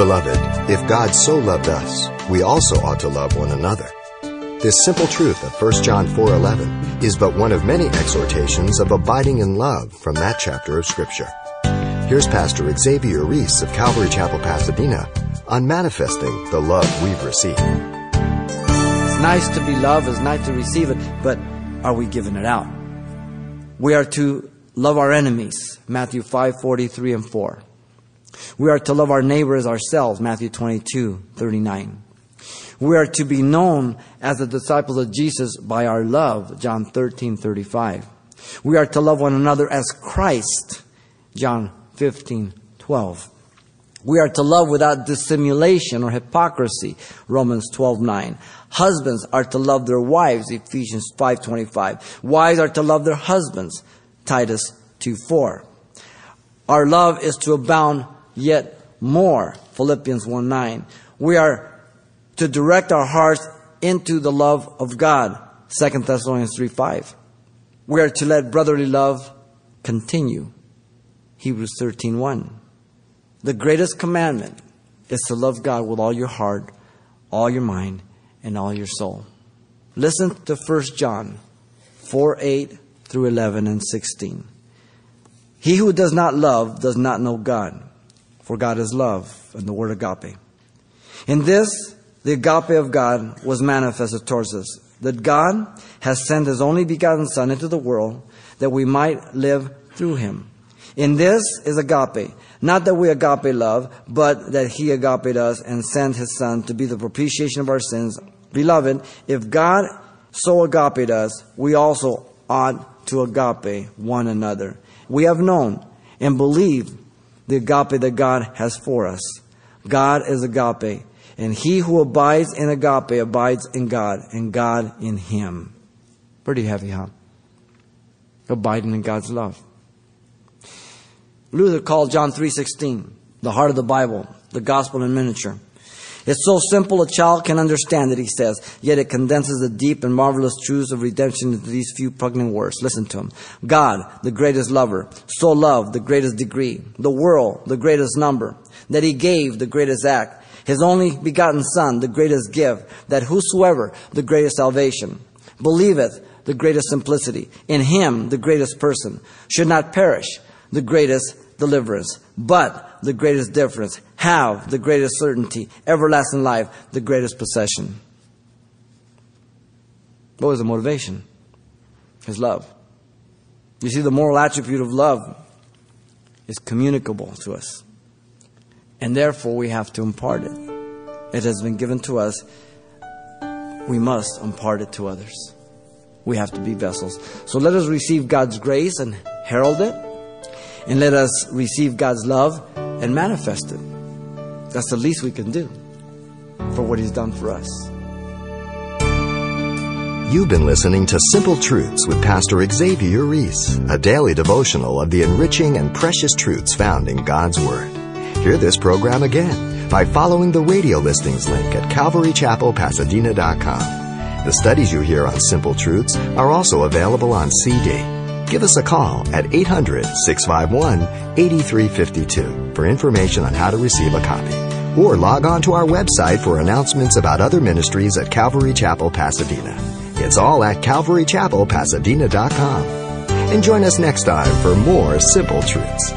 Beloved, if God so loved us, we also ought to love one another. This simple truth of 1 John 4:11 is but one of many exhortations of abiding in love from that chapter of scripture. Here's Pastor Xavier Reese of Calvary Chapel, Pasadena, on manifesting the love we've received. It's nice to be loved, it's nice to receive it, but are we giving it out? We are to love our enemies, Matthew 5, 43 and 4. We are to love our neighbor as ourselves, Matthew 22, 39. We are to be known as the disciples of Jesus by our love, John 13, 35. We are to love one another as Christ, John 15, 12. We are to love without dissimulation or hypocrisy, Romans 12, 9. Husbands are to love their wives, Ephesians 5, 25. Wives are to love their husbands, Titus 2, 4. Our love is to abound yet more. Philippians 1 9. We are to direct our hearts into the love of God. 2 Thessalonians 3 5. We are to let brotherly love continue. Hebrews 13 1. The greatest commandment is to love God with all your heart, all your mind, and all your soul. Listen to 1 John 4 8 through 11 and 16. He who does not love does not know God for God is love, and the word agape. In this, the agape of God was manifested towards us, that God has sent his only begotten Son into the world that we might live through him. In this is agape, not that we agape love, but that he agape us and sent his Son to be the propitiation of our sins. Beloved, if God so agape us, we also ought to agape one another. We have known and believed the agape that God has for us. God is agape, and he who abides in agape abides in God, and God in him. Pretty heavy, huh? Abiding in God's love. Luther called John 3:16 the heart of the Bible, the gospel in miniature. It's so simple a child can understand it, he says, yet it condenses the deep and marvelous truths of redemption into these few pregnant words. Listen to him. God, the greatest lover, so loved the greatest degree, the world, the greatest number, that he gave the greatest act, his only begotten Son, the greatest gift, that whosoever, the greatest salvation, believeth the greatest simplicity, in him, the greatest person, should not perish, the greatest deliverance, but the greatest difference, have the greatest certainty, everlasting life, the greatest possession. What was the motivation? His love. You see, the moral attribute of love is communicable to us. And therefore, we have to impart it. It has been given to us. We must impart it to others. We have to be vessels. So let us receive God's grace and herald it. And let us receive God's love and manifest it. That's the least we can do for what He's done for us. You've been listening to Simple Truths with Pastor Xavier Reese, a daily devotional of the enriching and precious truths found in God's Word. Hear this program again by following the radio listings link at calvarychapelpasadena.com. The studies you hear on Simple Truths are also available on CD. Give us a call at 800 651 8352 for information on how to receive a copy. Or log on to our website for announcements about other ministries at Calvary Chapel, Pasadena. It's all at calvarychapelpasadena.com. And join us next time for more simple truths.